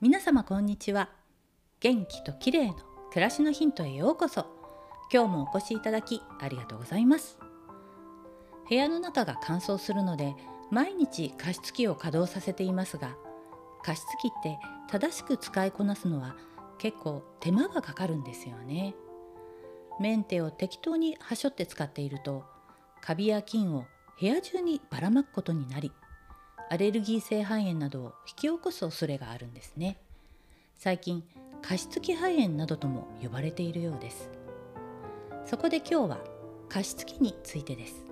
皆様こんにちは。元気と綺麗の暮らしのヒントへようこそ。今日もお越しいただきありがとうございます。部屋の中が乾燥するので毎日加湿器を稼働させていますが加湿器って正しく使いこなすのは結構手間がかかるんですよね。メンテを適当にはしょって使っているとカビや菌を部屋中にばらまくことになりアレルギー性肺炎などを引き起こす恐れがあるんですね。最近加湿器肺炎などとも呼ばれているようです。そこで今日は加湿器についてです。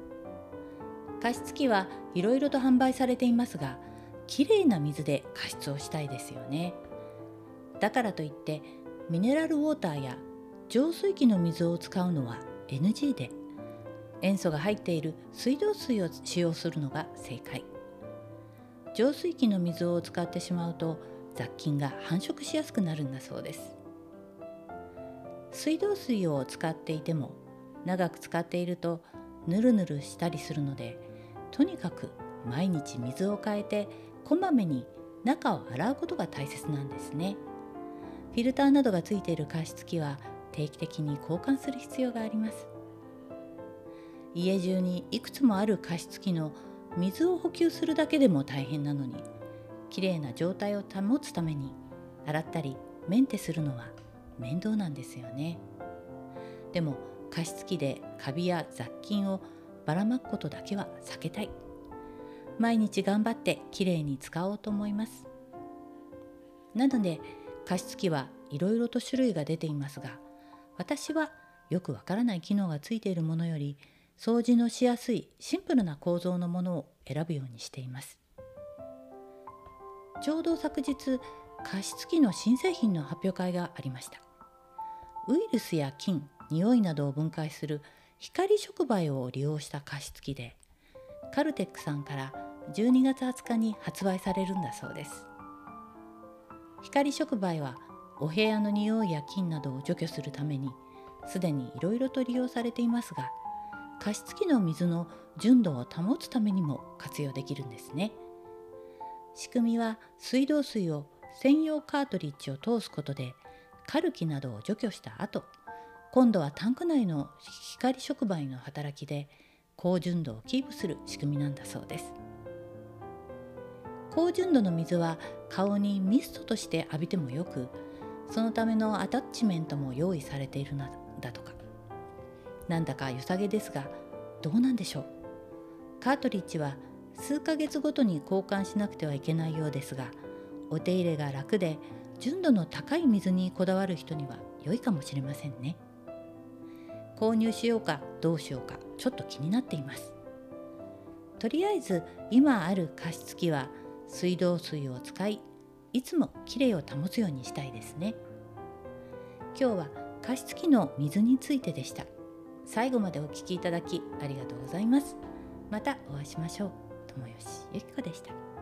加湿器はいろいろと販売されていますがきれいな水で加湿をしたいですよね。だからといってミネラルウォーターや浄水器の水を使うのは NG で塩素が入っている水道水を使用するのが正解。浄水器の水を使ってしまうと雑菌が繁殖しやすくなるんだそうです。水道水を使っていても長く使っているとぬるぬるしたりするのでとにかく毎日水を変えてこまめに中を洗うことが大切なんですね。フィルターなどがついている加湿器は定期的に交換する必要があります。家中にいくつもある加湿器の水を補給するだけでも大変なのにきれいな状態を保つために洗ったりメンテするのは面倒なんですよね。でも加湿器でカビや雑菌をばらまくことだけは避けたい。毎日頑張ってきれいに使おうと思います。なので加湿器はいろいろと種類が出ていますが私はよくわからない機能がついているものより掃除のしやすいシンプルな構造のものを選ぶようにしています。ちょうど昨日加湿器の新製品の発表会がありました。ウイルスや菌匂いなどを分解する光触媒を利用した加湿器でカルテックさんから12月20日に発売されるんだそうです。光触媒はお部屋の匂いや菌などを除去するためにすでにいろいろと利用されていますが加湿器の水の純度を保つためにも活用できるんですね。仕組みは水道水を専用カートリッジを通すことでカルキなどを除去した後今度はタンク内の光触媒の働きで高純度をキープする仕組みなんだそうです。高純度の水は顔にミストとして浴びてもよくそのためのアタッチメントも用意されているのだとか。なんだか良さげですがどうなんでしょう？カートリッジは数ヶ月ごとに交換しなくてはいけないようですがお手入れが楽で純度の高い水にこだわる人には良いかもしれませんね。購入しようかどうしようかちょっと気になっています。とりあえず今ある加湿器は水道水を使いいつもきれいを保つようにしたいですね。今日は加湿器の水についてでした。最後までお聴きいただきありがとうございます。またお会いしましょう。友吉ゆきこでした。